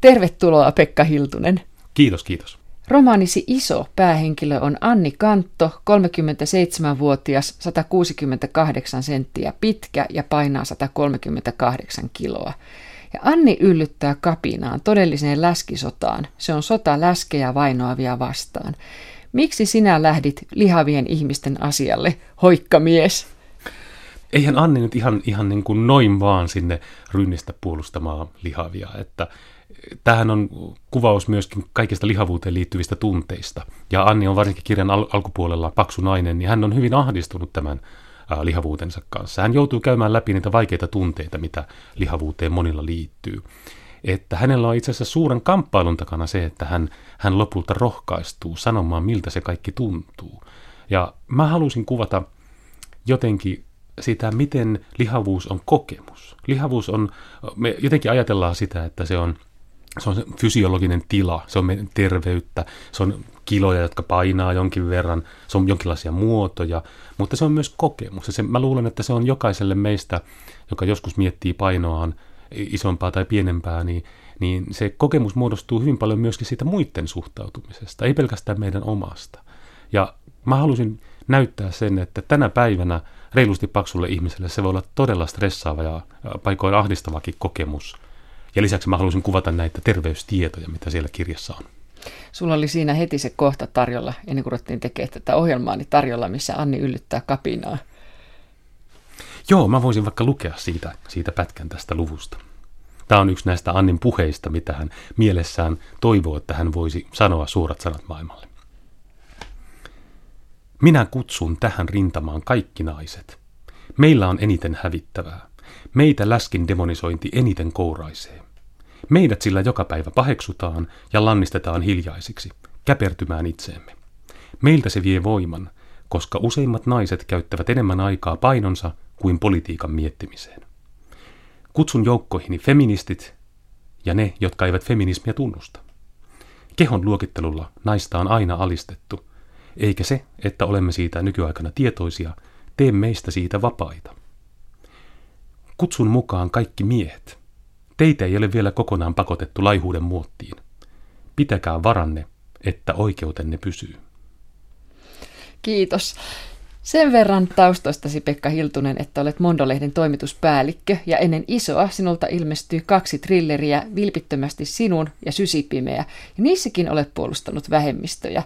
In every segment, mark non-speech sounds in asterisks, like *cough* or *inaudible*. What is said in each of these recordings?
Tervetuloa Pekka Hiltunen. Kiitos, kiitos. Romaanisi iso päähenkilö on Anni Kantto, 37-vuotias, 168 senttiä pitkä ja painaa 138 kiloa. Ja Anni yllyttää kapinaan, todelliseen läskisotaan. Se on sota läskejä vainoavia vastaan. Miksi sinä lähdit lihavien ihmisten asialle, hoikka mies? Eihän Anni nyt ihan, ihan niin kuin noin vaan sinne rynnistä puolustamaan lihavia, että tämähän on kuvaus myöskin kaikista lihavuuteen liittyvistä tunteista. Ja Anni on varsinkin kirjan al- alkupuolella paksu nainen, niin hän on hyvin ahdistunut tämän ää, lihavuutensa kanssa. Hän joutuu käymään läpi niitä vaikeita tunteita, mitä lihavuuteen monilla liittyy. Että hänellä on itse asiassa suuren kamppailun takana se, että hän, hän lopulta rohkaistuu sanomaan, miltä se kaikki tuntuu. Ja mä halusin kuvata jotenkin sitä, miten lihavuus on kokemus. Lihavuus on, me jotenkin ajatellaan sitä, että se on – se on fysiologinen tila, se on meidän terveyttä, se on kiloja, jotka painaa jonkin verran, se on jonkinlaisia muotoja, mutta se on myös kokemus. Ja se, mä luulen, että se on jokaiselle meistä, joka joskus miettii painoaan isompaa tai pienempää, niin, niin se kokemus muodostuu hyvin paljon myöskin siitä muiden suhtautumisesta, ei pelkästään meidän omasta. Ja mä halusin näyttää sen, että tänä päivänä reilusti paksulle ihmiselle se voi olla todella stressaava ja paikoin ahdistavakin kokemus – ja lisäksi mä halusin kuvata näitä terveystietoja, mitä siellä kirjassa on. Sulla oli siinä heti se kohta tarjolla, ennen kuin ruvettiin tekemään tätä ohjelmaa, niin tarjolla, missä Anni yllyttää kapinaa. Joo, mä voisin vaikka lukea siitä, siitä pätkän tästä luvusta. Tämä on yksi näistä Annin puheista, mitä hän mielessään toivoo, että hän voisi sanoa suorat sanat maailmalle. Minä kutsun tähän rintamaan kaikki naiset. Meillä on eniten hävittävää. Meitä läskin demonisointi eniten kouraisee. Meidät sillä joka päivä paheksutaan ja lannistetaan hiljaisiksi, käpertymään itseemme. Meiltä se vie voiman, koska useimmat naiset käyttävät enemmän aikaa painonsa kuin politiikan miettimiseen. Kutsun joukkoihini feministit ja ne, jotka eivät feminismiä tunnusta. Kehon luokittelulla naista on aina alistettu, eikä se, että olemme siitä nykyaikana tietoisia, tee meistä siitä vapaita. Kutsun mukaan kaikki miehet. Teitä ei ole vielä kokonaan pakotettu laihuuden muottiin. Pitäkää varanne, että oikeutenne pysyy. Kiitos. Sen verran taustoistasi Pekka Hiltunen, että olet Mondolehden toimituspäällikkö ja ennen isoa sinulta ilmestyy kaksi trilleriä Vilpittömästi sinun ja Sysipimeä ja niissäkin olet puolustanut vähemmistöjä.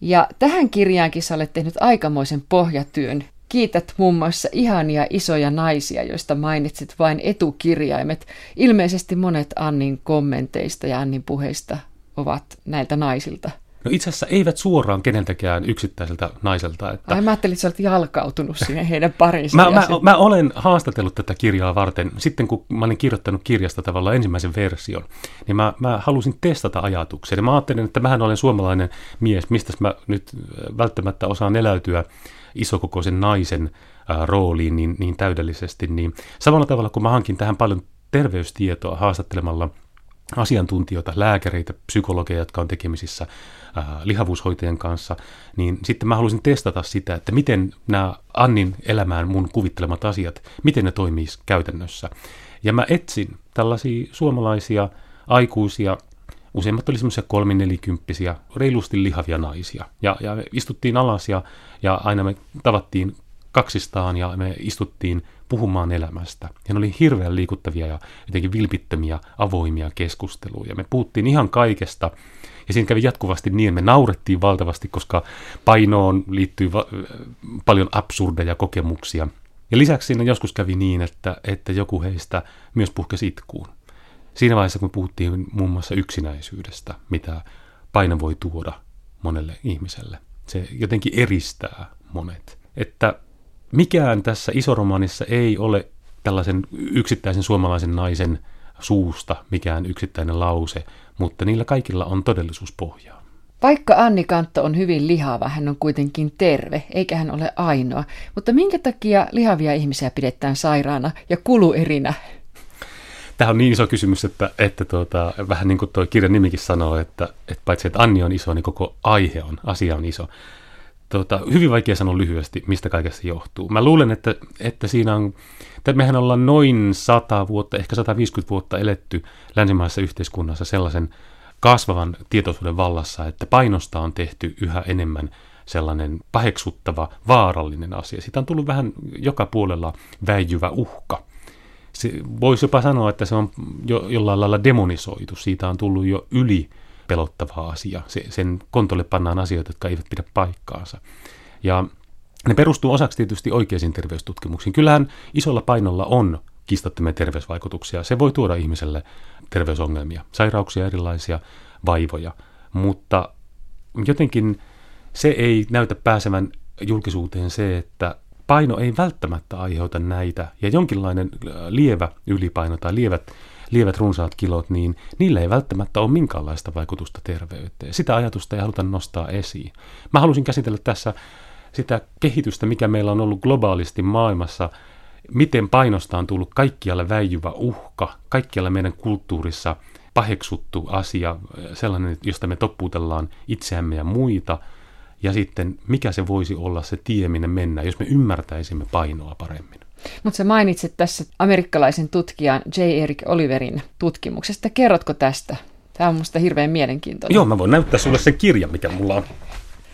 Ja tähän kirjaankin sä olet tehnyt aikamoisen pohjatyön Kiität muun muassa ihania isoja naisia, joista mainitsit vain etukirjaimet. Ilmeisesti monet Annin kommenteista ja Annin puheista ovat näiltä naisilta. No itse asiassa eivät suoraan keneltäkään yksittäiseltä naiselta. Että... Ai mä ajattelin, että sä olet jalkautunut siihen heidän pariinsa. mä, mä, mä, olen haastatellut tätä kirjaa varten. Sitten kun mä olin kirjoittanut kirjasta tavallaan ensimmäisen version, niin mä, mä halusin testata ajatuksia. Ja mä ajattelin, että mähän olen suomalainen mies, mistä mä nyt välttämättä osaan eläytyä isokokoisen naisen rooliin niin, niin täydellisesti, niin samalla tavalla kun mä hankin tähän paljon terveystietoa haastattelemalla asiantuntijoita, lääkäreitä, psykologeja, jotka on tekemisissä ää, lihavuushoitajien kanssa, niin sitten mä halusin testata sitä, että miten nämä Annin elämään mun kuvittelemat asiat, miten ne toimis käytännössä. Ja mä etsin tällaisia suomalaisia aikuisia Useimmat oli semmoisia kolminelikymppisiä, reilusti lihavia naisia. Ja, ja me istuttiin alas ja, ja aina me tavattiin kaksistaan ja me istuttiin puhumaan elämästä. Ja ne oli hirveän liikuttavia ja jotenkin vilpittömiä, avoimia keskusteluja. Me puhuttiin ihan kaikesta. Ja siinä kävi jatkuvasti niin, me naurettiin valtavasti, koska painoon liittyy va- paljon absurdeja kokemuksia. Ja lisäksi siinä joskus kävi niin, että, että joku heistä myös puhkesi itkuun. Siinä vaiheessa, kun puhuttiin muun muassa yksinäisyydestä, mitä paino voi tuoda monelle ihmiselle, se jotenkin eristää monet. Että mikään tässä isoromaanissa ei ole tällaisen yksittäisen suomalaisen naisen suusta mikään yksittäinen lause, mutta niillä kaikilla on todellisuuspohjaa. Vaikka Anni Kantto on hyvin lihava, hän on kuitenkin terve, eikä hän ole ainoa. Mutta minkä takia lihavia ihmisiä pidetään sairaana ja kuluerinä? Tämä on niin iso kysymys, että, että tuota, vähän niin kuin tuo kirjan nimikin sanoo, että, että paitsi että Anni on iso, niin koko aihe on, asia on iso. tota, hyvin vaikea sanoa lyhyesti, mistä kaikessa johtuu. Mä luulen, että, että siinä on, että mehän ollaan noin 100 vuotta, ehkä 150 vuotta eletty länsimaisessa yhteiskunnassa sellaisen kasvavan tietoisuuden vallassa, että painosta on tehty yhä enemmän sellainen paheksuttava, vaarallinen asia. Siitä on tullut vähän joka puolella väijyvä uhka. Se, voisi jopa sanoa, että se on jo, jollain lailla demonisoitu. Siitä on tullut jo yli pelottava asia. Se, sen kontolle pannaan asioita, jotka eivät pidä paikkaansa. Ja ne perustuu osaksi tietysti oikeisiin terveystutkimuksiin. Kyllähän isolla painolla on kistattomia terveysvaikutuksia. Se voi tuoda ihmiselle terveysongelmia, sairauksia, erilaisia vaivoja, mutta jotenkin se ei näytä pääsevän julkisuuteen se, että paino ei välttämättä aiheuta näitä, ja jonkinlainen äh, lievä ylipaino tai lievät, lievät runsaat kilot, niin niillä ei välttämättä ole minkäänlaista vaikutusta terveyteen. Sitä ajatusta ei haluta nostaa esiin. Mä halusin käsitellä tässä sitä kehitystä, mikä meillä on ollut globaalisti maailmassa, miten painosta on tullut kaikkialle väijyvä uhka, kaikkialle meidän kulttuurissa paheksuttu asia, sellainen, josta me toppuutellaan itseämme ja muita – ja sitten mikä se voisi olla se tie, minne mennään, jos me ymmärtäisimme painoa paremmin. Mutta sä mainitsit tässä amerikkalaisen tutkijan J. Erik Oliverin tutkimuksesta. Kerrotko tästä? Tämä on musta hirveän mielenkiintoinen. Joo, mä voin näyttää sulle sen kirjan, mikä mulla on.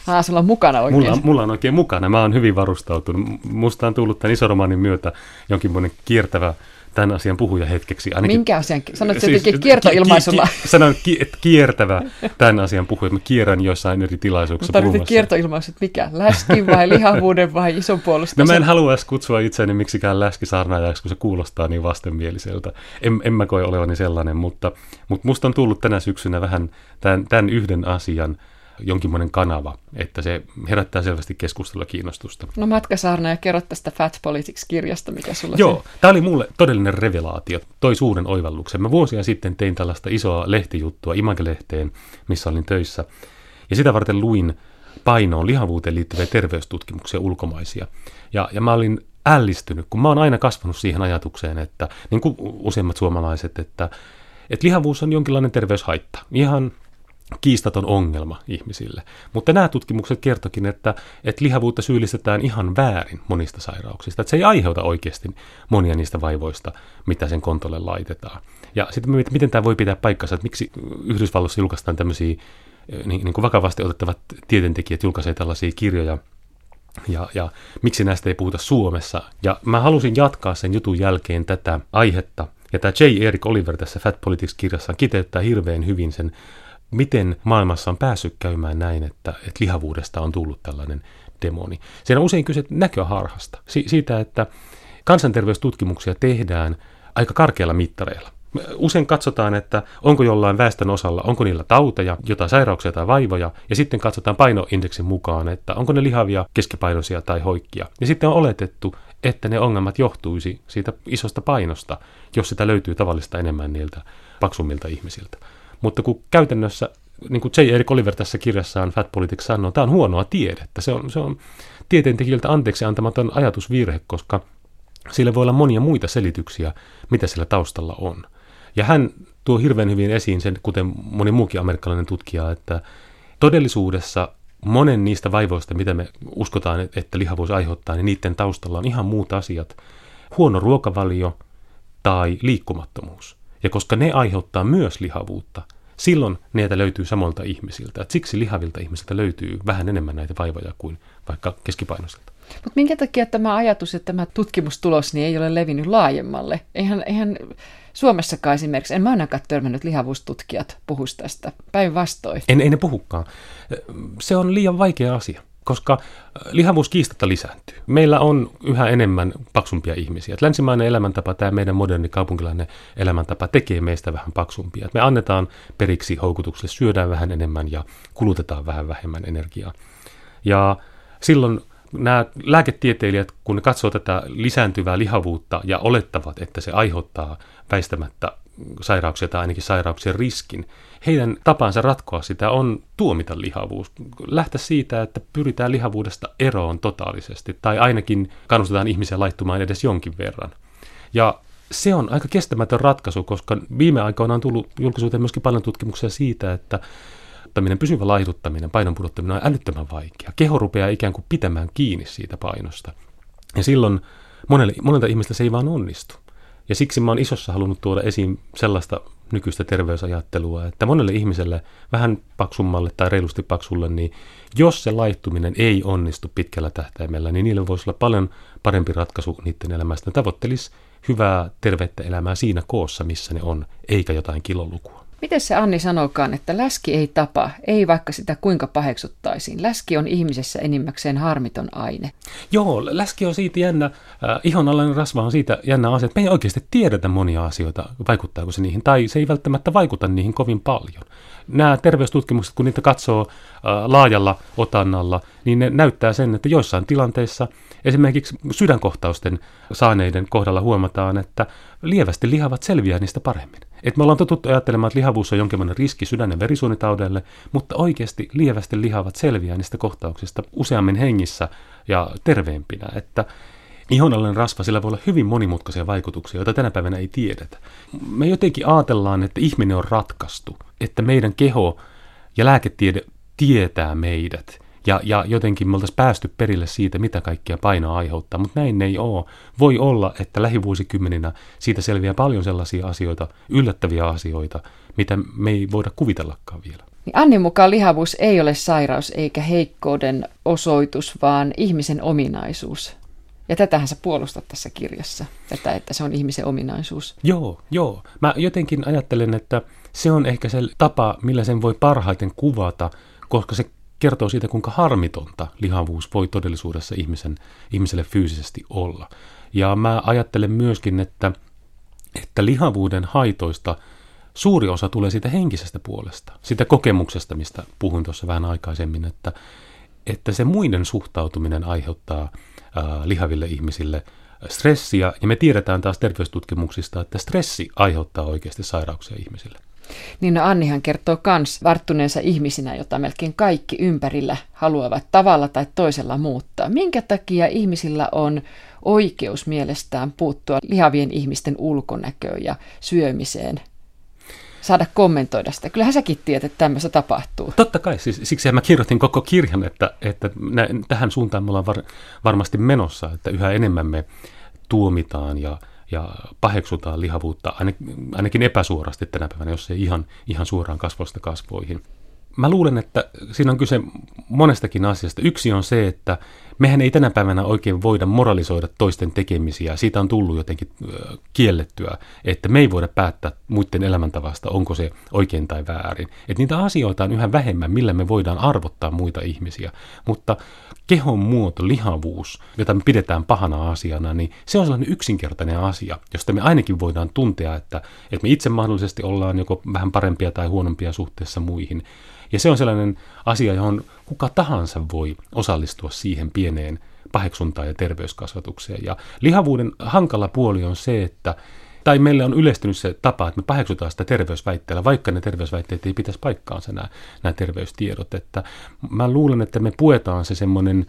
Ah, sulla on mukana oikein. Mulla, mulla on oikein mukana. Mä oon hyvin varustautunut. Musta on tullut tämän isoromaanin myötä jonkinlainen kiertävä tämän asian puhuja hetkeksi. Ainakin, Minkä asian? Sanoit siis, jotenkin kiertoilmaisulla. Ki, ki, sanon, ki, että kiertävä tämän asian puhuja. Mä kierrän jossain eri tilaisuuksissa Mutta puhumassa. kiertoilmaisu, että mikä? Läski vai lihavuuden vai ison puolustuksen? No mä en halua edes kutsua itseäni miksikään läskisarnaajaksi, kun se kuulostaa niin vastenmieliseltä. En, en mä koe olevani sellainen, mutta, mutta musta on tullut tänä syksynä vähän tämän, tämän yhden asian – jonkinmoinen kanava, että se herättää selvästi keskustelua kiinnostusta. No Matka Saarna ja kerro tästä Fat Politics-kirjasta, mikä sulla Joo, se... tämä oli mulle todellinen revelaatio, toi suuren oivalluksen. Mä vuosia sitten tein tällaista isoa lehtijuttua Image-lehteen, missä olin töissä, ja sitä varten luin painoon, lihavuuteen liittyviä terveystutkimuksia ulkomaisia. Ja, ja mä olin ällistynyt, kun mä oon aina kasvanut siihen ajatukseen, että niin kuin useimmat suomalaiset, että, että lihavuus on jonkinlainen terveyshaitta. Ihan kiistaton ongelma ihmisille. Mutta nämä tutkimukset kertokin, että, että lihavuutta syyllistetään ihan väärin monista sairauksista. Että se ei aiheuta oikeasti monia niistä vaivoista, mitä sen kontolle laitetaan. Ja sitten miten tämä voi pitää paikkansa, että miksi Yhdysvalloissa julkaistaan tämmöisiä niin, niin kuin vakavasti otettavat tieteentekijät julkaisee tällaisia kirjoja, ja, ja miksi näistä ei puhuta Suomessa. Ja mä halusin jatkaa sen jutun jälkeen tätä aihetta, ja tämä J. Erik Oliver tässä Fat Politics-kirjassaan kiteyttää hirveän hyvin sen miten maailmassa on päässyt käymään näin, että, että lihavuudesta on tullut tällainen demoni. Siinä on usein kyse näköharhasta, si- siitä, että kansanterveystutkimuksia tehdään aika karkealla mittareilla. Usein katsotaan, että onko jollain väestön osalla, onko niillä tauteja, jotain sairauksia tai vaivoja, ja sitten katsotaan painoindeksin mukaan, että onko ne lihavia, keskipainoisia tai hoikkia. Ja sitten on oletettu, että ne ongelmat johtuisi siitä isosta painosta, jos sitä löytyy tavallista enemmän niiltä paksummilta ihmisiltä. Mutta kun käytännössä, niin kuin J. Erik Oliver tässä kirjassaan Fat Politics sanoo, tämä on huonoa tiedettä. Se on, se on tieteentekijöiltä anteeksi antamaton ajatusvirhe, koska sillä voi olla monia muita selityksiä, mitä sillä taustalla on. Ja hän tuo hirveän hyvin esiin sen, kuten moni muukin amerikkalainen tutkija, että todellisuudessa monen niistä vaivoista, mitä me uskotaan, että lihavuus aiheuttaa, niin niiden taustalla on ihan muut asiat. Huono ruokavalio tai liikkumattomuus. Ja koska ne aiheuttaa myös lihavuutta, silloin näitä löytyy samoilta ihmisiltä. Et siksi lihavilta ihmisiltä löytyy vähän enemmän näitä vaivoja kuin vaikka keskipainoisilta. Mutta minkä takia tämä ajatus, että tämä tutkimustulos niin ei ole levinnyt laajemmalle? Eihän, eihän Suomessakaan esimerkiksi, en mä ainakaan törmännyt lihavuustutkijat puhuisi tästä päinvastoin. En, ei ne puhukaan. Se on liian vaikea asia koska äh, lihavuus kiistatta lisääntyy. Meillä on yhä enemmän paksumpia ihmisiä. länsimainen elämäntapa, tämä meidän moderni kaupunkilainen elämäntapa tekee meistä vähän paksumpia. me annetaan periksi houkutukselle, syödään vähän enemmän ja kulutetaan vähän vähemmän energiaa. Ja silloin nämä lääketieteilijät, kun ne katsoo tätä lisääntyvää lihavuutta ja olettavat, että se aiheuttaa väistämättä sairauksia tai ainakin sairauksien riskin, heidän tapansa ratkoa sitä on tuomita lihavuus. Lähteä siitä, että pyritään lihavuudesta eroon totaalisesti, tai ainakin kannustetaan ihmisiä laittumaan edes jonkin verran. Ja se on aika kestämätön ratkaisu, koska viime aikoina on tullut julkisuuteen myöskin paljon tutkimuksia siitä, että pysyvä laihduttaminen, painon pudottaminen on älyttömän vaikea. Keho rupeaa ikään kuin pitämään kiinni siitä painosta. Ja silloin monelle, monelta ihmistä se ei vaan onnistu. Ja siksi mä oon isossa halunnut tuoda esiin sellaista nykyistä terveysajattelua, että monelle ihmiselle, vähän paksummalle tai reilusti paksulle, niin jos se laittuminen ei onnistu pitkällä tähtäimellä, niin niille voisi olla paljon parempi ratkaisu niiden elämästä. Ne tavoittelisi hyvää, tervettä elämää siinä koossa, missä ne on, eikä jotain kilolukua. Miten se Anni sanokaan, että läski ei tapa, ei vaikka sitä kuinka paheksuttaisiin. Läski on ihmisessä enimmäkseen harmiton aine. Joo, läski on siitä jännä, äh, ihon alainen rasva on siitä jännä asia, että me ei oikeasti tiedetä monia asioita, vaikuttaako se niihin, tai se ei välttämättä vaikuta niihin kovin paljon. Nämä terveystutkimukset, kun niitä katsoo äh, laajalla otannalla, niin ne näyttää sen, että joissain tilanteissa esimerkiksi sydänkohtausten saaneiden kohdalla huomataan, että lievästi lihavat selviää niistä paremmin. Et me ollaan totuttu ajattelemaan, että lihavuus on jonkinlainen riski sydän- ja verisuonitaudelle, mutta oikeasti lievästi lihavat selviää niistä kohtauksista useammin hengissä ja terveempinä. Että ihonallinen rasva, sillä voi olla hyvin monimutkaisia vaikutuksia, joita tänä päivänä ei tiedetä. Me jotenkin ajatellaan, että ihminen on ratkaistu, että meidän keho ja lääketiede tietää meidät – ja, ja jotenkin me oltaisiin päästy perille siitä, mitä kaikkia painoa aiheuttaa, mutta näin ei ole. Voi olla, että lähivuosikymmeninä siitä selviää paljon sellaisia asioita, yllättäviä asioita, mitä me ei voida kuvitellakaan vielä. Niin Annin mukaan lihavuus ei ole sairaus eikä heikkouden osoitus, vaan ihmisen ominaisuus. Ja tätähän sä puolustat tässä kirjassa, tätä, että se on ihmisen ominaisuus. Joo, joo. Mä jotenkin ajattelen, että se on ehkä se tapa, millä sen voi parhaiten kuvata, koska se kertoo siitä, kuinka harmitonta lihavuus voi todellisuudessa ihmisen, ihmiselle fyysisesti olla. Ja mä ajattelen myöskin, että, että lihavuuden haitoista suuri osa tulee siitä henkisestä puolesta, sitä kokemuksesta, mistä puhuin tuossa vähän aikaisemmin, että, että se muiden suhtautuminen aiheuttaa ää, lihaville ihmisille stressiä, ja me tiedetään taas terveystutkimuksista, että stressi aiheuttaa oikeasti sairauksia ihmisille. Niin no Annihan kertoo kans varttuneensa ihmisinä, jota melkein kaikki ympärillä haluavat tavalla tai toisella muuttaa. Minkä takia ihmisillä on oikeus mielestään puuttua lihavien ihmisten ulkonäköön ja syömiseen? saada kommentoida sitä. Kyllähän säkin tiedät, että tämmöistä tapahtuu. Totta kai, siis, siksi mä kirjoitin koko kirjan, että, että nä, tähän suuntaan me ollaan var, varmasti menossa, että yhä enemmän me tuomitaan ja, ja paheksutaan lihavuutta ainakin epäsuorasti tänä päivänä, jos ei ihan, ihan suoraan kasvoista kasvoihin. Mä luulen, että siinä on kyse monestakin asiasta. Yksi on se, että mehän ei tänä päivänä oikein voida moralisoida toisten tekemisiä. Siitä on tullut jotenkin kiellettyä, että me ei voida päättää muiden elämäntavasta, onko se oikein tai väärin. Että niitä asioita on yhä vähemmän, millä me voidaan arvottaa muita ihmisiä. Mutta kehon muoto, lihavuus, jota me pidetään pahana asiana, niin se on sellainen yksinkertainen asia, josta me ainakin voidaan tuntea, että, että me itse mahdollisesti ollaan joko vähän parempia tai huonompia suhteessa muihin. Ja se on sellainen asia, johon kuka tahansa voi osallistua siihen pieneen paheksuntaan ja terveyskasvatukseen. Ja lihavuuden hankala puoli on se, että tai meille on yleistynyt se tapa, että me paheksutaan sitä terveysväitteellä, vaikka ne terveysväitteet ei pitäisi paikkaansa nämä, nämä terveystiedot. Että mä luulen, että me puetaan se semmoinen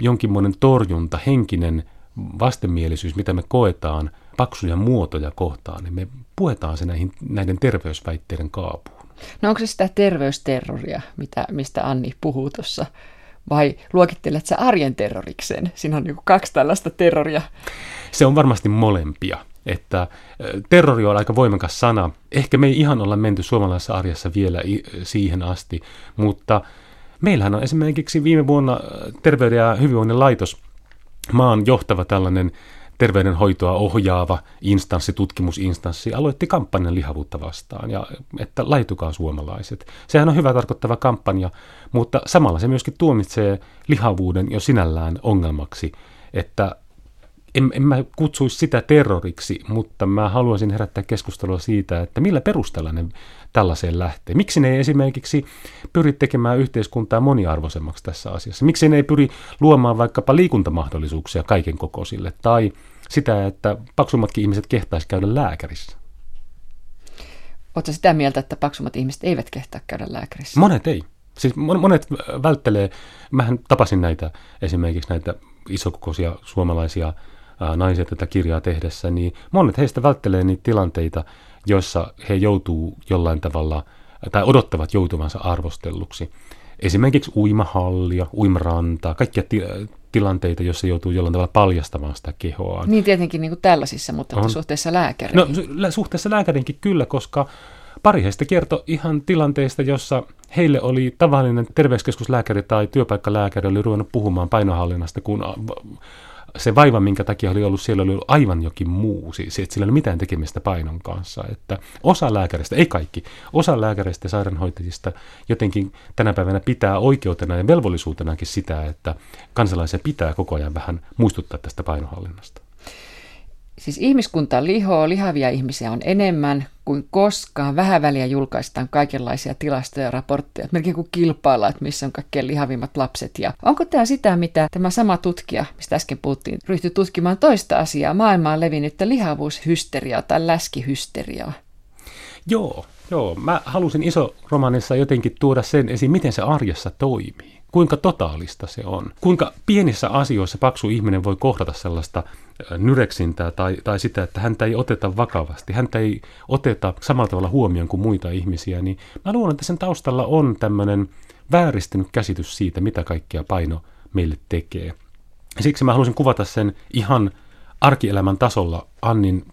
jonkinmoinen torjunta, henkinen vastenmielisyys, mitä me koetaan paksuja muotoja kohtaan, niin me puetaan se näihin, näiden terveysväitteiden kaapuun. No onko se sitä terveysterroria, mitä, mistä Anni puhuu tuossa? Vai luokittelet sä arjen terrorikseen? Siinä on niin kaksi tällaista terroria. Se on varmasti molempia. Että terrori on aika voimakas sana. Ehkä me ei ihan olla menty suomalaisessa arjessa vielä siihen asti, mutta meillähän on esimerkiksi viime vuonna Terveyden ja hyvinvoinnin laitos maan johtava tällainen terveydenhoitoa ohjaava instanssi, tutkimusinstanssi, aloitti kampanjan lihavuutta vastaan, ja että laitukaa suomalaiset. Sehän on hyvä tarkoittava kampanja, mutta samalla se myöskin tuomitsee lihavuuden jo sinällään ongelmaksi, että en, en mä kutsuisi sitä terroriksi, mutta mä haluaisin herättää keskustelua siitä, että millä perusteella ne tällaiseen lähtee. Miksi ne ei esimerkiksi pyri tekemään yhteiskuntaa moniarvoisemmaksi tässä asiassa? Miksi ne ei pyri luomaan vaikkapa liikuntamahdollisuuksia kaiken kokoisille tai sitä, että paksummatkin ihmiset kehtaisi käydä lääkärissä? Oletko sitä mieltä, että paksummat ihmiset eivät kehtaa käydä lääkärissä? Monet ei. Siis monet välttelee, mähän tapasin näitä esimerkiksi näitä isokokoisia suomalaisia naisia tätä kirjaa tehdessä, niin monet heistä välttelee niitä tilanteita, joissa he joutuu jollain tavalla tai odottavat joutuvansa arvostelluksi. Esimerkiksi uimahallia, uimarantaa, kaikkia ti- tilanteita, joissa joutuu jollain tavalla paljastamaan sitä kehoa. Niin tietenkin niin kuin tällaisissa, mutta on. suhteessa lääkäriin. No suhteessa lääkärinkin kyllä, koska pari heistä kertoi ihan tilanteista, jossa heille oli tavallinen terveyskeskuslääkäri tai työpaikkalääkäri oli ruvennut puhumaan painohallinnasta, kun se vaiva, minkä takia oli ollut siellä, oli ollut aivan jokin muu. Siis, että sillä ei ole mitään tekemistä painon kanssa. Että osa lääkäristä, ei kaikki, osa lääkäreistä ja sairaanhoitajista jotenkin tänä päivänä pitää oikeutena ja velvollisuutenakin sitä, että kansalaisia pitää koko ajan vähän muistuttaa tästä painohallinnasta. Siis ihmiskunta lihoo, lihavia ihmisiä on enemmän kuin koskaan. Vähän väliä julkaistaan kaikenlaisia tilastoja ja raportteja, melkein kuin kilpaillaan, että missä on kaikkein lihavimmat lapset. Ja onko tämä sitä, mitä tämä sama tutkija, mistä äsken puhuttiin, ryhtyi tutkimaan toista asiaa, maailmaan levinnyttä lihavuushysteriaa tai läskihysteriaa? Joo, joo. Mä halusin iso romanissa jotenkin tuoda sen esiin, miten se arjessa toimii kuinka totaalista se on. Kuinka pienissä asioissa paksu ihminen voi kohdata sellaista nyreksintää tai, tai sitä, että häntä ei oteta vakavasti, häntä ei oteta samalla tavalla huomioon kuin muita ihmisiä, niin mä luulen, että sen taustalla on tämmöinen vääristynyt käsitys siitä, mitä kaikkea paino meille tekee. Siksi mä halusin kuvata sen ihan arkielämän tasolla Annin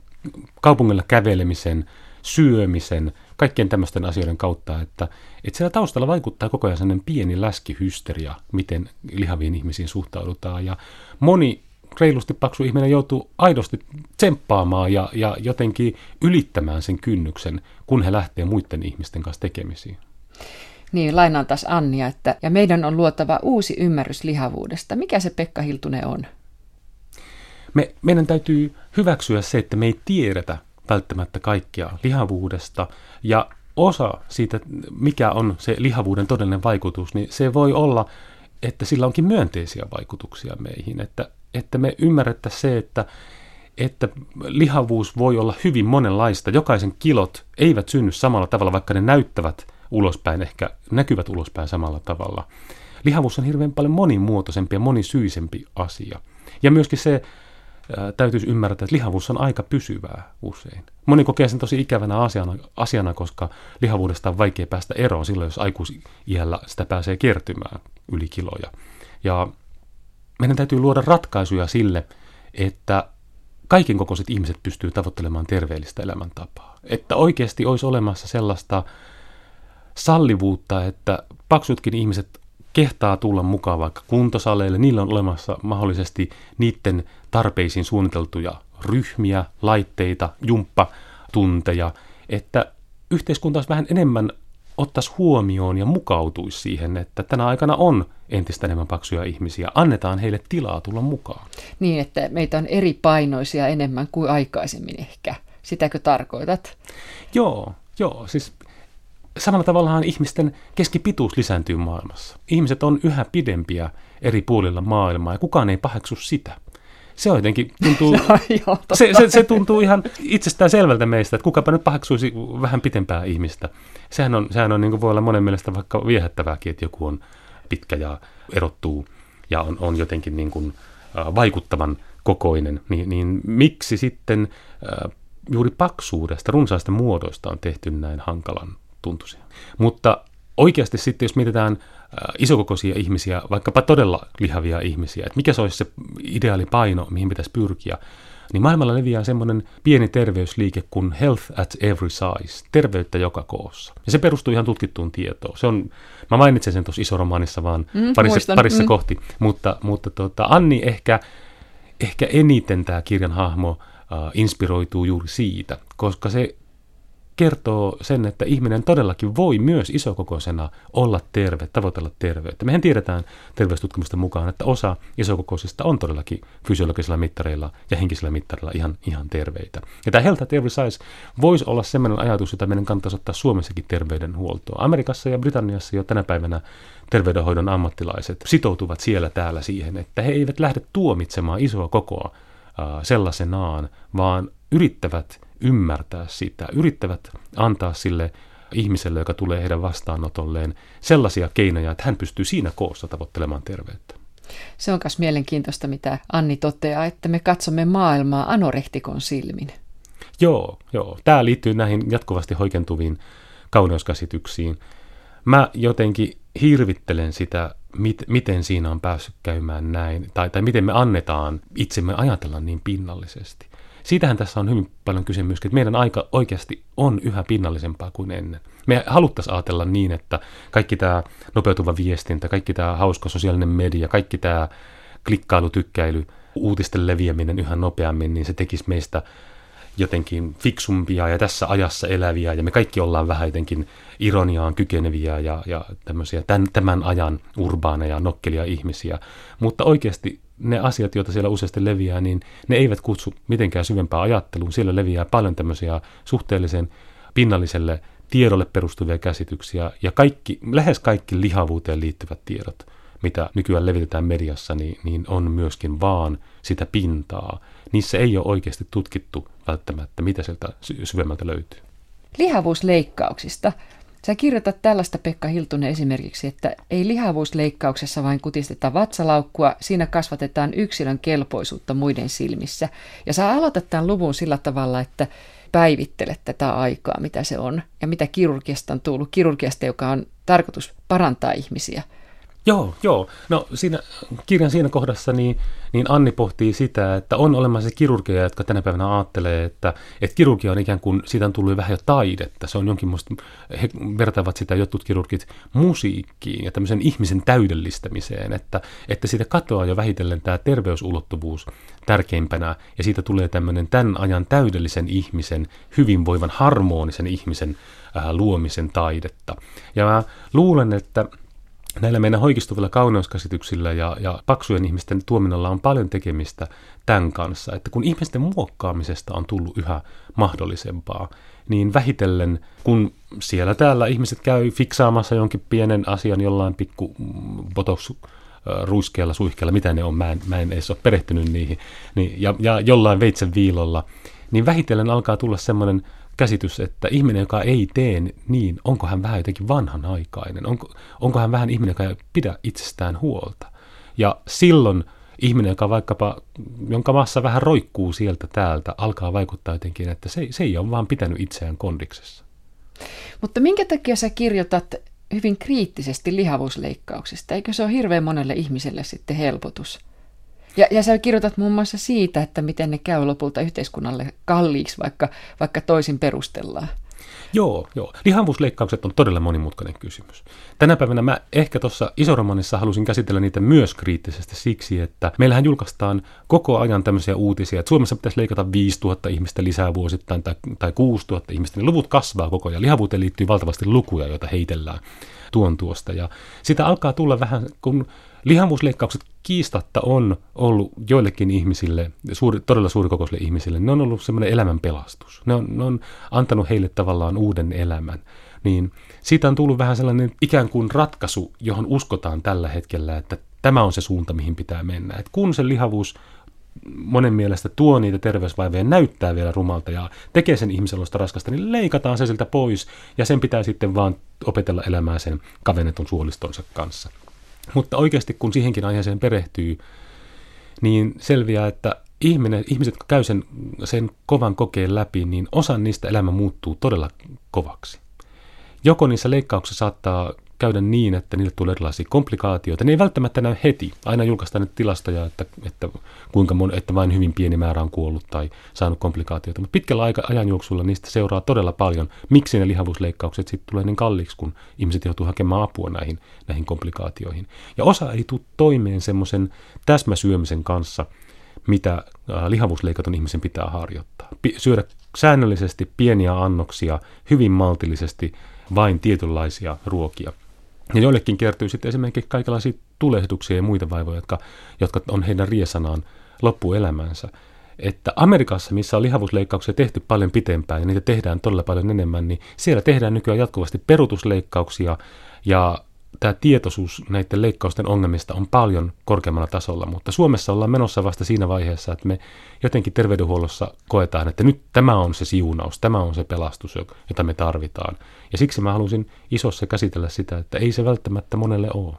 kaupungilla kävelemisen, syömisen, kaikkien tämmöisten asioiden kautta, että, että siellä taustalla vaikuttaa koko ajan sellainen pieni läskihysteria, miten lihaviin ihmisiin suhtaudutaan. Ja moni reilusti paksu ihminen joutuu aidosti tsemppaamaan ja, ja jotenkin ylittämään sen kynnyksen, kun he lähtee muiden ihmisten kanssa tekemisiin. Niin, lainaan taas Annia, että ja meidän on luotava uusi ymmärrys lihavuudesta. Mikä se Pekka Hiltunen on? Me, meidän täytyy hyväksyä se, että me ei tiedetä välttämättä kaikkia lihavuudesta ja osa siitä, mikä on se lihavuuden todellinen vaikutus, niin se voi olla, että sillä onkin myönteisiä vaikutuksia meihin, että, että me ymmärrettäisiin se, että, että lihavuus voi olla hyvin monenlaista. Jokaisen kilot eivät synny samalla tavalla, vaikka ne näyttävät ulospäin, ehkä näkyvät ulospäin samalla tavalla. Lihavuus on hirveän paljon monimuotoisempi ja monisyisempi asia. Ja myöskin se, täytyisi ymmärtää, että lihavuus on aika pysyvää usein. Moni kokee sen tosi ikävänä asiana, asiana, koska lihavuudesta on vaikea päästä eroon silloin, jos aikuisiällä sitä pääsee kertymään yli kiloja. Ja meidän täytyy luoda ratkaisuja sille, että kaiken kokoiset ihmiset pystyy tavoittelemaan terveellistä elämäntapaa. Että oikeasti olisi olemassa sellaista sallivuutta, että paksutkin ihmiset kehtaa tulla mukaan vaikka kuntosaleille, niillä on olemassa mahdollisesti niiden tarpeisiin suunniteltuja ryhmiä, laitteita, jumppatunteja, että yhteiskunta olisi vähän enemmän ottaisi huomioon ja mukautuisi siihen, että tänä aikana on entistä enemmän paksuja ihmisiä. Annetaan heille tilaa tulla mukaan. Niin, että meitä on eri painoisia enemmän kuin aikaisemmin ehkä. Sitäkö tarkoitat? Joo, joo. Siis samalla tavallaan ihmisten keskipituus lisääntyy maailmassa. Ihmiset on yhä pidempiä eri puolilla maailmaa ja kukaan ei paheksu sitä. Se on jotenkin tuntuu, *laughs* no, joo, se, se, se, tuntuu ihan itsestään selvältä meistä, että kukapa nyt paheksuisi vähän pitempää ihmistä. Sehän, on, sehän on, niin voi olla monen mielestä vaikka viehättävääkin, että joku on pitkä ja erottuu ja on, on jotenkin niin kuin, äh, vaikuttavan kokoinen, niin, niin miksi sitten äh, juuri paksuudesta, runsaista muodoista on tehty näin hankalan tuntuisia. Mutta oikeasti sitten, jos mietitään äh, isokokoisia ihmisiä, vaikkapa todella lihavia ihmisiä, että mikä se olisi se ideaali paino, mihin pitäisi pyrkiä, niin maailmalla leviää semmoinen pieni terveysliike kuin Health at Every Size, terveyttä joka koossa. Ja se perustuu ihan tutkittuun tietoon. Se on, mä mainitsen sen tuossa isoromaanissa vaan mm, parissa, parissa mm. kohti, mutta, mutta tota, Anni ehkä, ehkä eniten tämä kirjan hahmo äh, inspiroituu juuri siitä, koska se kertoo sen, että ihminen todellakin voi myös isokokoisena olla terve, tavoitella terveyttä. Mehän tiedetään terveystutkimusten mukaan, että osa isokokoisista on todellakin fysiologisilla mittareilla ja henkisillä mittareilla ihan, ihan terveitä. Ja tämä Health at Every Size voisi olla sellainen ajatus, jota meidän kannattaisi ottaa Suomessakin terveydenhuoltoon. Amerikassa ja Britanniassa jo tänä päivänä terveydenhoidon ammattilaiset sitoutuvat siellä täällä siihen, että he eivät lähde tuomitsemaan isoa kokoa sellaisenaan, vaan yrittävät ymmärtää sitä, yrittävät antaa sille ihmiselle, joka tulee heidän vastaanotolleen, sellaisia keinoja, että hän pystyy siinä koossa tavoittelemaan terveyttä. Se on myös mielenkiintoista, mitä Anni toteaa, että me katsomme maailmaa anorehtikon silmin. Joo, joo. Tämä liittyy näihin jatkuvasti hoikentuviin kauneuskäsityksiin. Mä jotenkin hirvittelen sitä, mit, miten siinä on päässyt käymään näin, tai, tai miten me annetaan itsemme ajatella niin pinnallisesti. Siitähän tässä on hyvin paljon kyse myöskin, että meidän aika oikeasti on yhä pinnallisempaa kuin ennen. Me haluttaisiin ajatella niin, että kaikki tämä nopeutuva viestintä, kaikki tämä hauska sosiaalinen media, kaikki tämä klikkailu, tykkäily, uutisten leviäminen yhä nopeammin, niin se tekisi meistä jotenkin fiksumpia ja tässä ajassa eläviä ja me kaikki ollaan vähän jotenkin ironiaan kykeneviä ja, ja tämmöisiä tämän, tämän ajan urbaaneja, nokkelia ihmisiä. Mutta oikeasti ne asiat, joita siellä useasti leviää, niin ne eivät kutsu mitenkään syvempää ajatteluun. Siellä leviää paljon tämmöisiä suhteellisen pinnalliselle tiedolle perustuvia käsityksiä ja kaikki, lähes kaikki lihavuuteen liittyvät tiedot, mitä nykyään levitetään mediassa, niin, niin on myöskin vaan sitä pintaa. Niissä ei ole oikeasti tutkittu välttämättä, mitä sieltä syvemmältä löytyy. Lihavuusleikkauksista. Sä kirjoitat tällaista Pekka Hiltunen esimerkiksi, että ei lihavuusleikkauksessa vain kutisteta vatsalaukkua, siinä kasvatetaan yksilön kelpoisuutta muiden silmissä. Ja sä aloitat tämän luvun sillä tavalla, että päivittelet tätä aikaa, mitä se on, ja mitä kirurgiasta on tullut, kirurgiasta, joka on tarkoitus parantaa ihmisiä – Joo, joo. No siinä kirjan siinä kohdassa niin, niin Anni pohtii sitä, että on olemassa kirurgia, jotka tänä päivänä ajattelee, että, että kirurgia on ikään kuin, siitä on tullut vähän jo taidetta. Se on jonkin musta, he vertaavat sitä jotkut kirurgit musiikkiin ja tämmöisen ihmisen täydellistämiseen, että, että siitä katoaa jo vähitellen tämä terveysulottuvuus tärkeimpänä ja siitä tulee tämmöinen tämän ajan täydellisen ihmisen, hyvinvoivan, harmonisen ihmisen äh, luomisen taidetta. Ja mä luulen, että näillä meidän hoikistuvilla kauneuskäsityksillä ja, ja paksujen ihmisten tuominnalla on paljon tekemistä tämän kanssa, että kun ihmisten muokkaamisesta on tullut yhä mahdollisempaa, niin vähitellen, kun siellä täällä ihmiset käy fiksaamassa jonkin pienen asian jollain pikku botox ruiskeella, suihkeella, mitä ne on, mä en, mä en edes ole perehtynyt niihin, niin, ja, ja jollain veitsen viilolla, niin vähitellen alkaa tulla semmoinen käsitys, että ihminen, joka ei tee niin, onko hän vähän jotenkin vanhanaikainen, onko, onko hän vähän ihminen, joka ei pidä itsestään huolta. Ja silloin ihminen, joka vaikkapa, jonka maassa vähän roikkuu sieltä täältä, alkaa vaikuttaa jotenkin, että se, se ei ole vaan pitänyt itseään kondiksessa. Mutta minkä takia sä kirjoitat hyvin kriittisesti lihavuusleikkauksista? Eikö se ole hirveän monelle ihmiselle sitten helpotus? Ja, ja sä kirjoitat muun muassa siitä, että miten ne käy lopulta yhteiskunnalle kalliiksi, vaikka, vaikka toisin perustellaan. Joo, joo. Lihavuusleikkaukset on todella monimutkainen kysymys. Tänä päivänä mä ehkä tuossa isoromanissa halusin käsitellä niitä myös kriittisesti siksi, että meillähän julkaistaan koko ajan tämmöisiä uutisia, että Suomessa pitäisi leikata 5000 ihmistä lisää vuosittain tai, tai 6000 ihmistä, niin luvut kasvaa koko ajan. Lihavuuteen liittyy valtavasti lukuja, joita heitellään tuon tuosta. Ja sitä alkaa tulla vähän, kun lihavuusleikkaukset kiistatta on ollut joillekin ihmisille, suuri, todella suurikokoisille ihmisille, ne on ollut semmoinen elämän pelastus. Ne on, ne on antanut heille tavallaan uuden elämän. Niin siitä on tullut vähän sellainen ikään kuin ratkaisu, johon uskotaan tällä hetkellä, että tämä on se suunta, mihin pitää mennä. Et kun se lihavuus monen mielestä tuo niitä terveysvaivoja, näyttää vielä rumalta ja tekee sen ihmiselosta raskasta, niin leikataan se siltä pois ja sen pitää sitten vaan opetella elämään sen kavennetun suolistonsa kanssa. Mutta oikeasti kun siihenkin aiheeseen perehtyy, niin selviää, että ihminen, ihmiset, jotka käy sen, sen kovan kokeen läpi, niin osa niistä elämä muuttuu todella kovaksi. Joko niissä leikkauksissa saattaa käydä niin, että niille tulee erilaisia komplikaatioita. Ne ei välttämättä näy heti. Aina julkaistaan nyt tilastoja, että, että, kuinka mon, että vain hyvin pieni määrä on kuollut tai saanut komplikaatioita. Mutta pitkällä aika, ajanjuoksulla niistä seuraa todella paljon. Miksi ne lihavuusleikkaukset sitten tulee niin kalliiksi, kun ihmiset joutuu hakemaan apua näihin, näihin komplikaatioihin. Ja osa ei tule toimeen semmoisen täsmäsyömisen kanssa, mitä lihavuusleikatun ihmisen pitää harjoittaa. syödä säännöllisesti pieniä annoksia, hyvin maltillisesti, vain tietynlaisia ruokia. Ja joillekin kertyy sitten esimerkiksi kaikenlaisia tulehduksia ja muita vaivoja, jotka, jotka on heidän riesanaan loppuelämänsä. Että Amerikassa, missä on lihavuusleikkauksia tehty paljon pitempään ja niitä tehdään todella paljon enemmän, niin siellä tehdään nykyään jatkuvasti perutusleikkauksia ja tämä tietoisuus näiden leikkausten ongelmista on paljon korkeammalla tasolla, mutta Suomessa ollaan menossa vasta siinä vaiheessa, että me jotenkin terveydenhuollossa koetaan, että nyt tämä on se siunaus, tämä on se pelastus, jota me tarvitaan. Ja siksi mä halusin isossa käsitellä sitä, että ei se välttämättä monelle ole.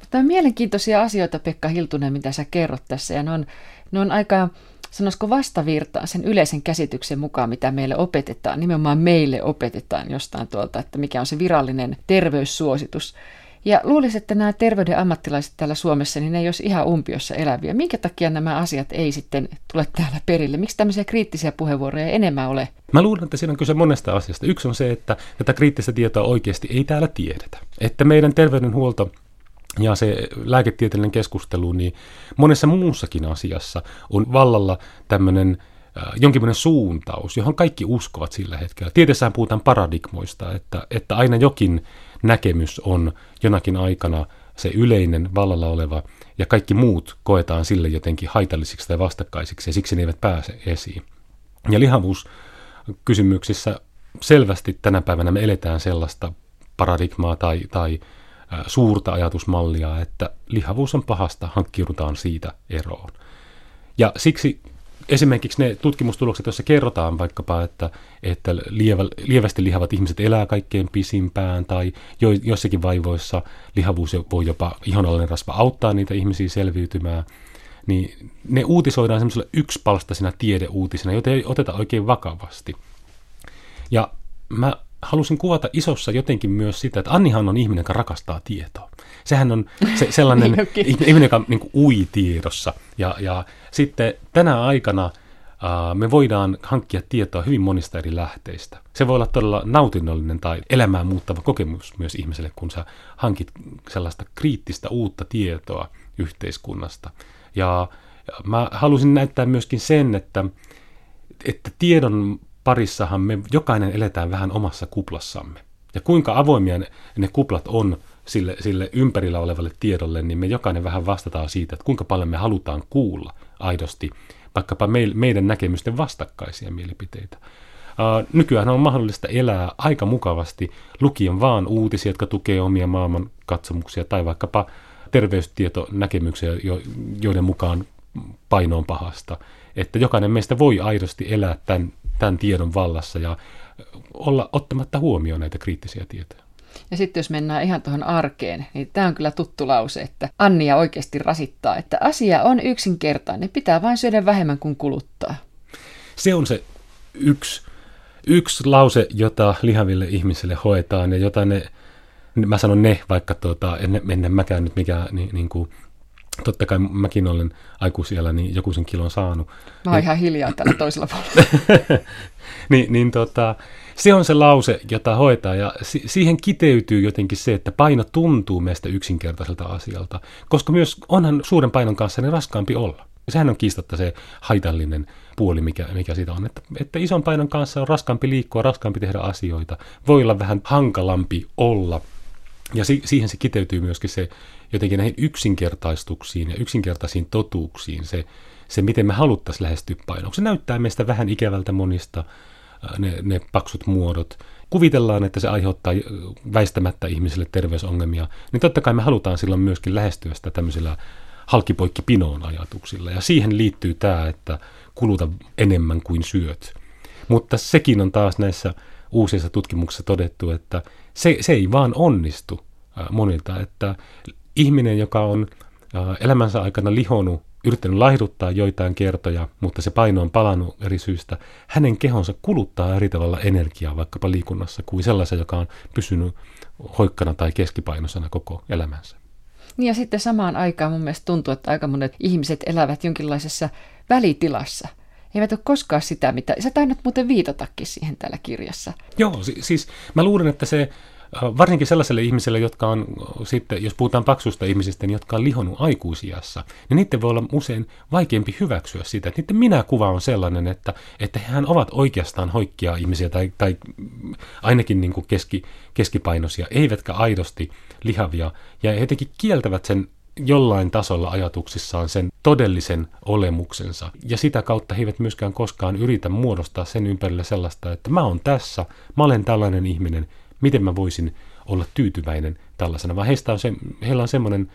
Mutta on mielenkiintoisia asioita, Pekka Hiltunen, mitä sä kerrot tässä, ja ne on, ne on aika sanoisiko vastavirtaan sen yleisen käsityksen mukaan, mitä meille opetetaan, nimenomaan meille opetetaan jostain tuolta, että mikä on se virallinen terveyssuositus. Ja luulisin, että nämä terveyden ammattilaiset täällä Suomessa, niin ne ei olisi ihan umpiossa eläviä. Minkä takia nämä asiat ei sitten tule täällä perille? Miksi tämmöisiä kriittisiä puheenvuoroja ei enemmän ole? Mä luulen, että siinä on kyse monesta asiasta. Yksi on se, että tätä kriittistä tietoa oikeasti ei täällä tiedetä. Että meidän terveydenhuolto ja se lääketieteellinen keskustelu, niin monessa muussakin asiassa on vallalla tämmöinen jonkinlainen suuntaus, johon kaikki uskovat sillä hetkellä. Tieteessähän puhutaan paradigmoista, että, että aina jokin näkemys on jonakin aikana se yleinen vallalla oleva, ja kaikki muut koetaan sille jotenkin haitallisiksi tai vastakkaisiksi, ja siksi ne eivät pääse esiin. Ja lihavuuskysymyksissä selvästi tänä päivänä me eletään sellaista paradigmaa tai, tai suurta ajatusmallia, että lihavuus on pahasta, hankkiudutaan siitä eroon. Ja siksi esimerkiksi ne tutkimustulokset, joissa kerrotaan vaikkapa, että, että lievä, lievästi lihavat ihmiset elää kaikkein pisimpään, tai jo, jossakin vaivoissa lihavuus voi jopa ihonallinen rasva auttaa niitä ihmisiä selviytymään, niin ne uutisoidaan semmoisella yksipalstaisena tiedeuutisena, joita ei oteta oikein vakavasti. Ja mä halusin kuvata isossa jotenkin myös sitä, että Annihan on ihminen, joka rakastaa tietoa. Sehän on se, sellainen *laughs* niin ihminen, joka niin kuin ui tiedossa. Ja, ja sitten tänä aikana uh, me voidaan hankkia tietoa hyvin monista eri lähteistä. Se voi olla todella nautinnollinen tai elämään muuttava kokemus myös ihmiselle, kun sä hankit sellaista kriittistä uutta tietoa yhteiskunnasta. Ja mä halusin näyttää myöskin sen, että, että tiedon parissahan me jokainen eletään vähän omassa kuplassamme. Ja kuinka avoimia ne, ne kuplat on sille, sille ympärillä olevalle tiedolle, niin me jokainen vähän vastataan siitä, että kuinka paljon me halutaan kuulla aidosti vaikkapa me, meidän näkemysten vastakkaisia mielipiteitä. Uh, nykyään on mahdollista elää aika mukavasti lukien vaan uutisia, jotka tukee omia maailman katsomuksia tai vaikkapa terveystietonäkemyksiä, jo, joiden mukaan paino on pahasta. Että jokainen meistä voi aidosti elää tämän tämän tiedon vallassa ja olla ottamatta huomioon näitä kriittisiä tietoja. Ja sitten jos mennään ihan tuohon arkeen, niin tämä on kyllä tuttu lause, että Annia oikeasti rasittaa, että asia on yksinkertainen, pitää vain syödä vähemmän kuin kuluttaa. Se on se yksi, yksi lause, jota lihaville ihmisille hoetaan ja jota ne, mä sanon ne, vaikka tuota, en, en mäkään nyt mikään niin, niin kuin totta kai mäkin olen aikuisiellä niin joku sen kilon saanut. Mä oon niin, ihan hiljaa tällä toisella puolella. *laughs* niin, niin tota, se on se lause, jota hoitaa ja si- siihen kiteytyy jotenkin se, että paino tuntuu meistä yksinkertaiselta asialta, koska myös onhan suuren painon kanssa niin raskaampi olla. Sehän on kiistatta se haitallinen puoli, mikä, mikä siitä on, että, että ison painon kanssa on raskaampi liikkua, raskaampi tehdä asioita, voi olla vähän hankalampi olla. Ja si- siihen se kiteytyy myöskin se jotenkin näihin yksinkertaistuksiin ja yksinkertaisiin totuuksiin, se, se miten me haluttaisiin lähestyä painoa. Se näyttää meistä vähän ikävältä monista, ne, ne paksut muodot. Kuvitellaan, että se aiheuttaa väistämättä ihmisille terveysongelmia, niin totta kai me halutaan silloin myöskin lähestyä sitä tämmöisillä halkipoikki pinoon ajatuksilla. Ja siihen liittyy tämä, että kuluta enemmän kuin syöt. Mutta sekin on taas näissä uusissa tutkimuksissa todettu, että se, se ei vaan onnistu monilta, että ihminen, joka on elämänsä aikana lihonut, yrittänyt laihduttaa joitain kertoja, mutta se paino on palannut eri syystä, hänen kehonsa kuluttaa eri tavalla energiaa vaikkapa liikunnassa kuin sellaisen, joka on pysynyt hoikkana tai keskipainoisena koko elämänsä. Niin ja sitten samaan aikaan mun mielestä tuntuu, että aika monet ihmiset elävät jonkinlaisessa välitilassa. Eivät ole koskaan sitä, mitä... Sä tainnut muuten viitatakin siihen täällä kirjassa. Joo, siis mä luulen, että se varsinkin sellaiselle ihmiselle, jotka on sitten, jos puhutaan paksusta ihmisistä, niin jotka on lihonnut aikuisiassa, niin niiden voi olla usein vaikeampi hyväksyä sitä, että niiden minäkuva on sellainen, että, että hehän ovat oikeastaan hoikkia ihmisiä tai, tai ainakin niin kuin keski, keskipainoisia, eivätkä aidosti lihavia, ja he jotenkin kieltävät sen jollain tasolla ajatuksissaan sen todellisen olemuksensa. Ja sitä kautta he eivät myöskään koskaan yritä muodostaa sen ympärille sellaista, että mä oon tässä, mä olen tällainen ihminen, miten mä voisin olla tyytyväinen tällaisena, vaan heistä on se, heillä on semmoinen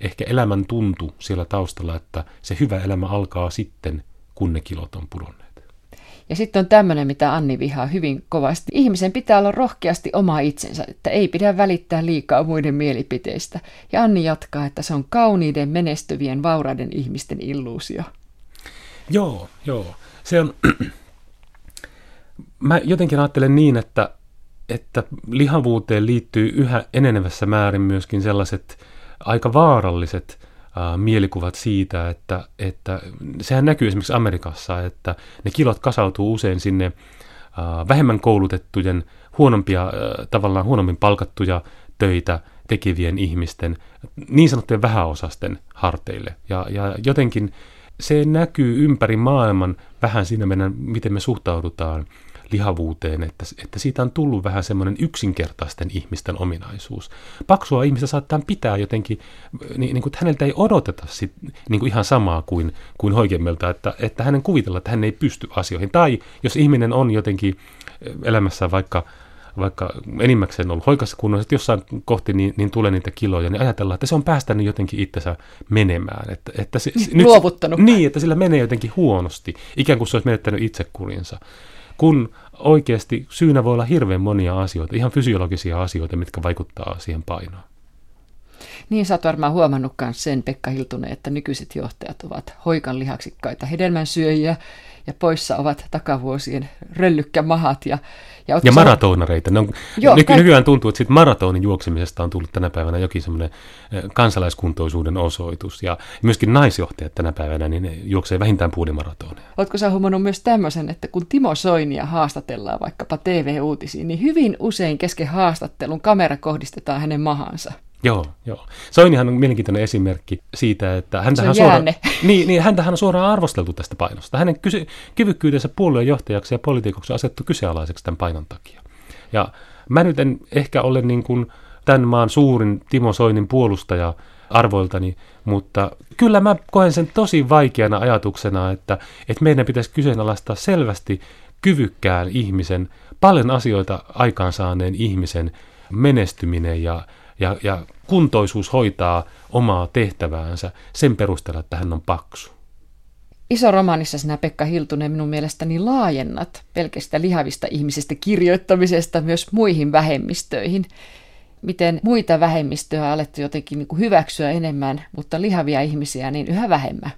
ehkä elämän tuntu siellä taustalla, että se hyvä elämä alkaa sitten, kun ne kilot on pudonneet. Ja sitten on tämmöinen, mitä Anni vihaa hyvin kovasti. Ihmisen pitää olla rohkeasti oma itsensä, että ei pidä välittää liikaa muiden mielipiteistä. Ja Anni jatkaa, että se on kauniiden, menestyvien, vauraiden ihmisten illuusio. Joo, joo. Se on, *clears throat* mä jotenkin ajattelen niin, että, että lihavuuteen liittyy yhä enenevässä määrin myöskin sellaiset aika vaaralliset mielikuvat siitä, että, että sehän näkyy esimerkiksi Amerikassa, että ne kilot kasautuu usein sinne äh, vähemmän koulutettujen, huonompia, tavallaan huonommin palkattuja töitä tekevien ihmisten, niin sanottujen vähäosasten harteille. Ja, ja jotenkin se näkyy ympäri maailman vähän siinä meidän, miten me suhtaudutaan lihavuuteen, että, että siitä on tullut vähän semmoinen yksinkertaisten ihmisten ominaisuus. Paksua ihmistä saattaa pitää jotenkin, niin, niin kuin, että häneltä ei odoteta sit, niin kuin ihan samaa kuin, kuin hoikemmelta, että, että hänen kuvitella, että hän ei pysty asioihin. Tai jos ihminen on jotenkin elämässä vaikka vaikka enimmäkseen ollut hoikassa kunnossa, että jossain kohti niin, niin tulee niitä kiloja, niin ajatellaan, että se on päästänyt jotenkin itsensä menemään. Että, että se, nyt, Luovuttanut. Niin, että sillä menee jotenkin huonosti, ikään kuin se olisi menettänyt itsekurinsa. Kun oikeasti syynä voi olla hirveän monia asioita, ihan fysiologisia asioita, mitkä vaikuttaa siihen painoon. Niin sä oot varmaan huomannut myös sen, Pekka Hiltunen, että nykyiset johtajat ovat hoikan lihaksikkaita hedelmänsyöjiä ja poissa ovat takavuosien röllykkämahat. Ja, ja, ja maratonareita. Ne on, Joo, nyky. Nykyään tuntuu, että sit maratonin juoksemisesta on tullut tänä päivänä jokin semmoinen kansalaiskuntoisuuden osoitus. Ja myöskin naisjohtajat tänä päivänä, niin juoksee vähintään puolimaratoneja. Oletko sä huomannut myös tämmöisen, että kun Timo Soinia haastatellaan vaikkapa TV-uutisiin, niin hyvin usein kesken haastattelun kamera kohdistetaan hänen mahansa? Joo, joo. Soinihan on mielenkiintoinen esimerkki siitä, että häntä on suoraan, *laughs* niin, niin, häntähän on suoraan arvosteltu tästä painosta. Hänen kysy, kyvykkyytensä puoluejohtajaksi ja poliitikoksi on asettu kyseenalaiseksi tämän painon takia. Ja mä nyt en ehkä ole niin kuin tämän maan suurin Timo Soinin puolustaja arvoiltani, mutta kyllä mä koen sen tosi vaikeana ajatuksena, että, että meidän pitäisi kyseenalaistaa selvästi kyvykkään ihmisen, paljon asioita aikaansaaneen ihmisen menestyminen ja ja, ja kuntoisuus hoitaa omaa tehtäväänsä sen perusteella, että hän on paksu. Iso romaanissa sinä Pekka Hiltunen minun mielestäni laajennat pelkästä lihavista ihmisistä kirjoittamisesta myös muihin vähemmistöihin. Miten muita vähemmistöjä on alettu jotenkin niin kuin hyväksyä enemmän, mutta lihavia ihmisiä niin yhä vähemmän.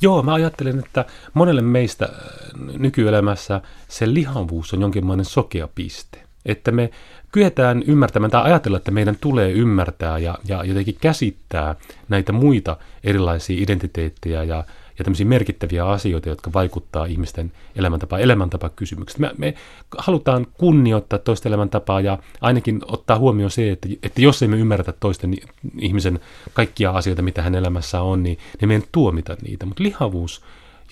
Joo, mä ajattelen, että monelle meistä äh, nykyelämässä se lihavuus on jonkinlainen sokea piste. Että me kyetään ymmärtämään tai ajatella, että meidän tulee ymmärtää ja, ja jotenkin käsittää näitä muita erilaisia identiteettejä ja, ja tämmöisiä merkittäviä asioita, jotka vaikuttaa ihmisten elämäntapaan, elämäntapakysymykset. Me, me halutaan kunnioittaa toista elämäntapaa ja ainakin ottaa huomioon se, että, että jos emme ymmärrä toisten ihmisen kaikkia asioita, mitä hän elämässä on, niin, niin meidän tuomita niitä. Mutta lihavuus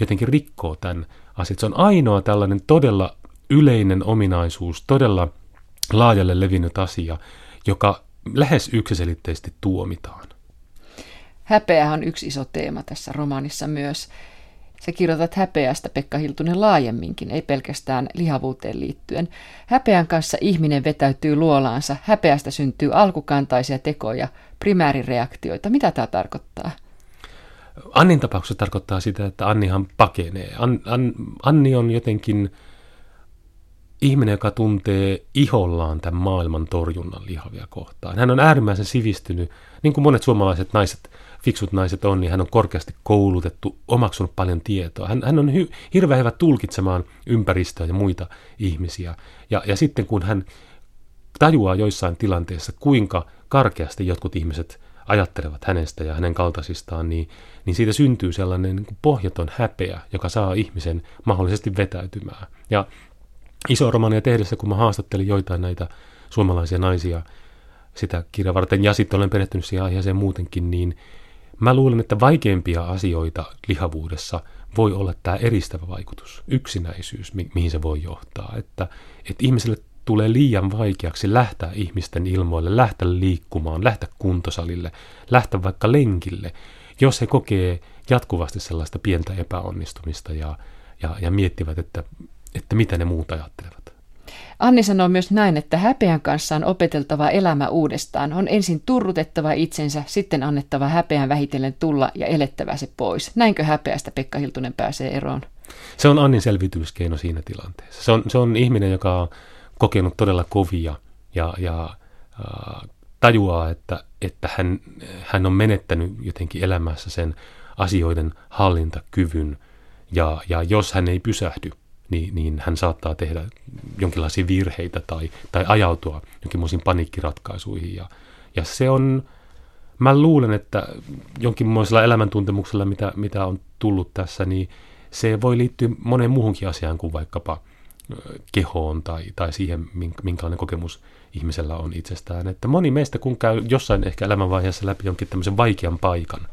jotenkin rikkoo tämän asian. Se on ainoa tällainen todella yleinen ominaisuus, todella laajalle levinnyt asia, joka lähes yksiselitteisesti tuomitaan. Häpeä on yksi iso teema tässä romaanissa myös. Se kirjoitat häpeästä Pekka Hiltunen laajemminkin, ei pelkästään lihavuuteen liittyen. Häpeän kanssa ihminen vetäytyy luolaansa, häpeästä syntyy alkukantaisia tekoja, primäärireaktioita. Mitä tämä tarkoittaa? Annin tapauksessa tarkoittaa sitä, että Annihan pakenee. An, An, Anni on jotenkin ihminen, joka tuntee ihollaan tämän maailman torjunnan lihavia kohtaan. Hän on äärimmäisen sivistynyt, niin kuin monet suomalaiset naiset, fiksut naiset on, niin hän on korkeasti koulutettu, omaksunut paljon tietoa. Hän, hän on hy, hirveän hyvä tulkitsemaan ympäristöä ja muita ihmisiä. Ja, ja sitten kun hän tajuaa joissain tilanteissa, kuinka karkeasti jotkut ihmiset ajattelevat hänestä ja hänen kaltaisistaan, niin, niin siitä syntyy sellainen niin pohjaton häpeä, joka saa ihmisen mahdollisesti vetäytymään. Ja iso romania tehdessä, kun mä haastattelin joitain näitä suomalaisia naisia sitä kirjaa varten, ja sitten olen perehtynyt siihen aiheeseen muutenkin, niin mä luulen, että vaikeimpia asioita lihavuudessa voi olla tämä eristävä vaikutus, yksinäisyys, mi- mihin se voi johtaa. Että, että ihmiselle tulee liian vaikeaksi lähteä ihmisten ilmoille, lähteä liikkumaan, lähteä kuntosalille, lähteä vaikka lenkille, jos he kokee jatkuvasti sellaista pientä epäonnistumista ja, ja, ja miettivät, että että mitä ne muut ajattelevat. Anni sanoo myös näin, että häpeän kanssa on opeteltava elämä uudestaan. On ensin turrutettava itsensä, sitten annettava häpeän vähitellen tulla ja elettävä se pois. Näinkö häpeästä Pekka Hiltunen pääsee eroon? Se on Annin selviytymiskeino siinä tilanteessa. Se on, se on ihminen, joka on kokenut todella kovia ja, ja äh, tajuaa, että, että hän, hän on menettänyt jotenkin elämässä sen asioiden hallintakyvyn Ja, ja jos hän ei pysähdy, niin, niin hän saattaa tehdä jonkinlaisia virheitä tai, tai ajautua jonkinlaisiin paniikkiratkaisuihin. Ja, ja se on, mä luulen, että jonkinlaisella elämäntuntemuksella, mitä, mitä on tullut tässä, niin se voi liittyä moneen muuhunkin asiaan kuin vaikkapa kehoon tai, tai siihen, minkälainen kokemus ihmisellä on itsestään. Että moni meistä, kun käy jossain ehkä elämänvaiheessa läpi jonkin tämmöisen vaikean paikan,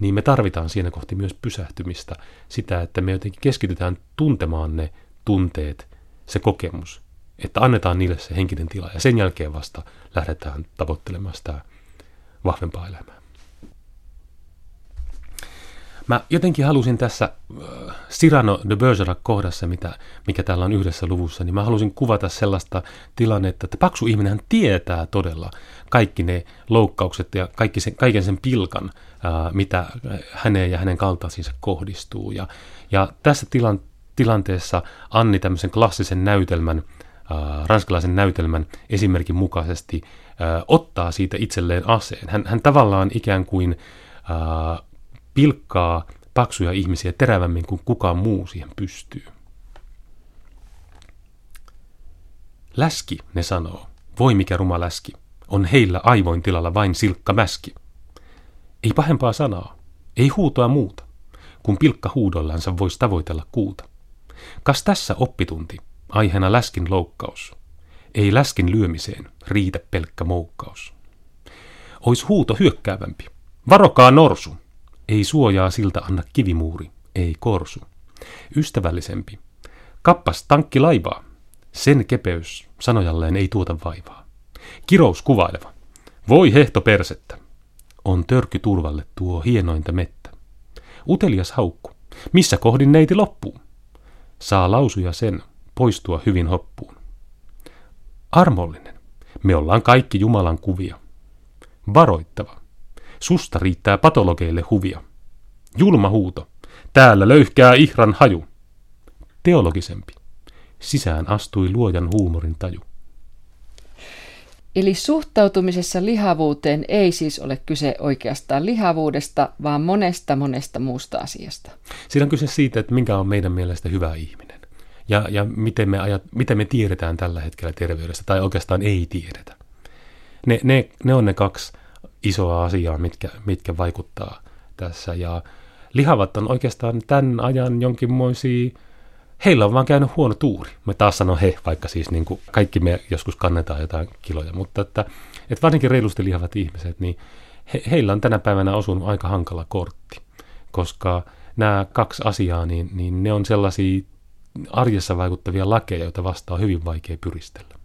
niin me tarvitaan siinä kohti myös pysähtymistä, sitä, että me jotenkin keskitytään tuntemaan ne tunteet, se kokemus, että annetaan niille se henkinen tila ja sen jälkeen vasta lähdetään tavoittelemaan sitä vahvempaa elämää. Mä jotenkin halusin tässä Cyrano de Bergerac kohdassa, mitä, mikä täällä on yhdessä luvussa, niin mä halusin kuvata sellaista tilannetta, että paksu ihminen tietää todella kaikki ne loukkaukset ja kaikki sen, kaiken sen pilkan, ää, mitä häneen ja hänen kaltaisiinsa kohdistuu. Ja, ja tässä tilan, tilanteessa Anni tämmöisen klassisen näytelmän, ää, ranskalaisen näytelmän esimerkin mukaisesti ää, ottaa siitä itselleen aseen. Hän, hän tavallaan ikään kuin ää, pilkkaa paksuja ihmisiä terävämmin kuin kukaan muu siihen pystyy. Läski, ne sanoo, voi mikä ruma läski, on heillä aivoin tilalla vain silkka mäski. Ei pahempaa sanaa, ei huutoa muuta, kun pilkka huudollansa voisi tavoitella kuuta. Kas tässä oppitunti, aiheena läskin loukkaus. Ei läskin lyömiseen riitä pelkkä moukkaus. Ois huuto hyökkäävämpi. Varokaa norsu, ei suojaa siltä anna kivimuuri, ei korsu. Ystävällisempi. Kappas tankki laivaa. Sen kepeys sanojalleen ei tuota vaivaa. Kirous kuvaileva. Voi hehto persettä. On törky turvalle tuo hienointa mettä. Utelias haukku. Missä kohdin neiti loppuu? Saa lausuja sen, poistua hyvin hoppuun. Armollinen. Me ollaan kaikki Jumalan kuvia. Varoittava. Susta riittää patologeille huvia. Julma huuto. Täällä löyhkää ihran haju. Teologisempi. Sisään astui luojan huumorin taju. Eli suhtautumisessa lihavuuteen ei siis ole kyse oikeastaan lihavuudesta, vaan monesta monesta muusta asiasta. Siinä on kyse siitä, että minkä on meidän mielestä hyvä ihminen. Ja, ja miten, me ajat, miten me tiedetään tällä hetkellä terveydestä, tai oikeastaan ei tiedetä. Ne, ne, ne on ne kaksi isoa asiaa, mitkä, mitkä vaikuttaa tässä. Ja lihavat on oikeastaan tämän ajan jonkinmoisia, heillä on vaan käynyt huono tuuri. Me taas sanon he, vaikka siis niin kuin kaikki me joskus kannetaan jotain kiloja, mutta että, että varsinkin reilusti lihavat ihmiset, niin he, heillä on tänä päivänä osunut aika hankala kortti, koska nämä kaksi asiaa, niin, niin ne on sellaisia arjessa vaikuttavia lakeja, joita vastaan on hyvin vaikea pyristellä.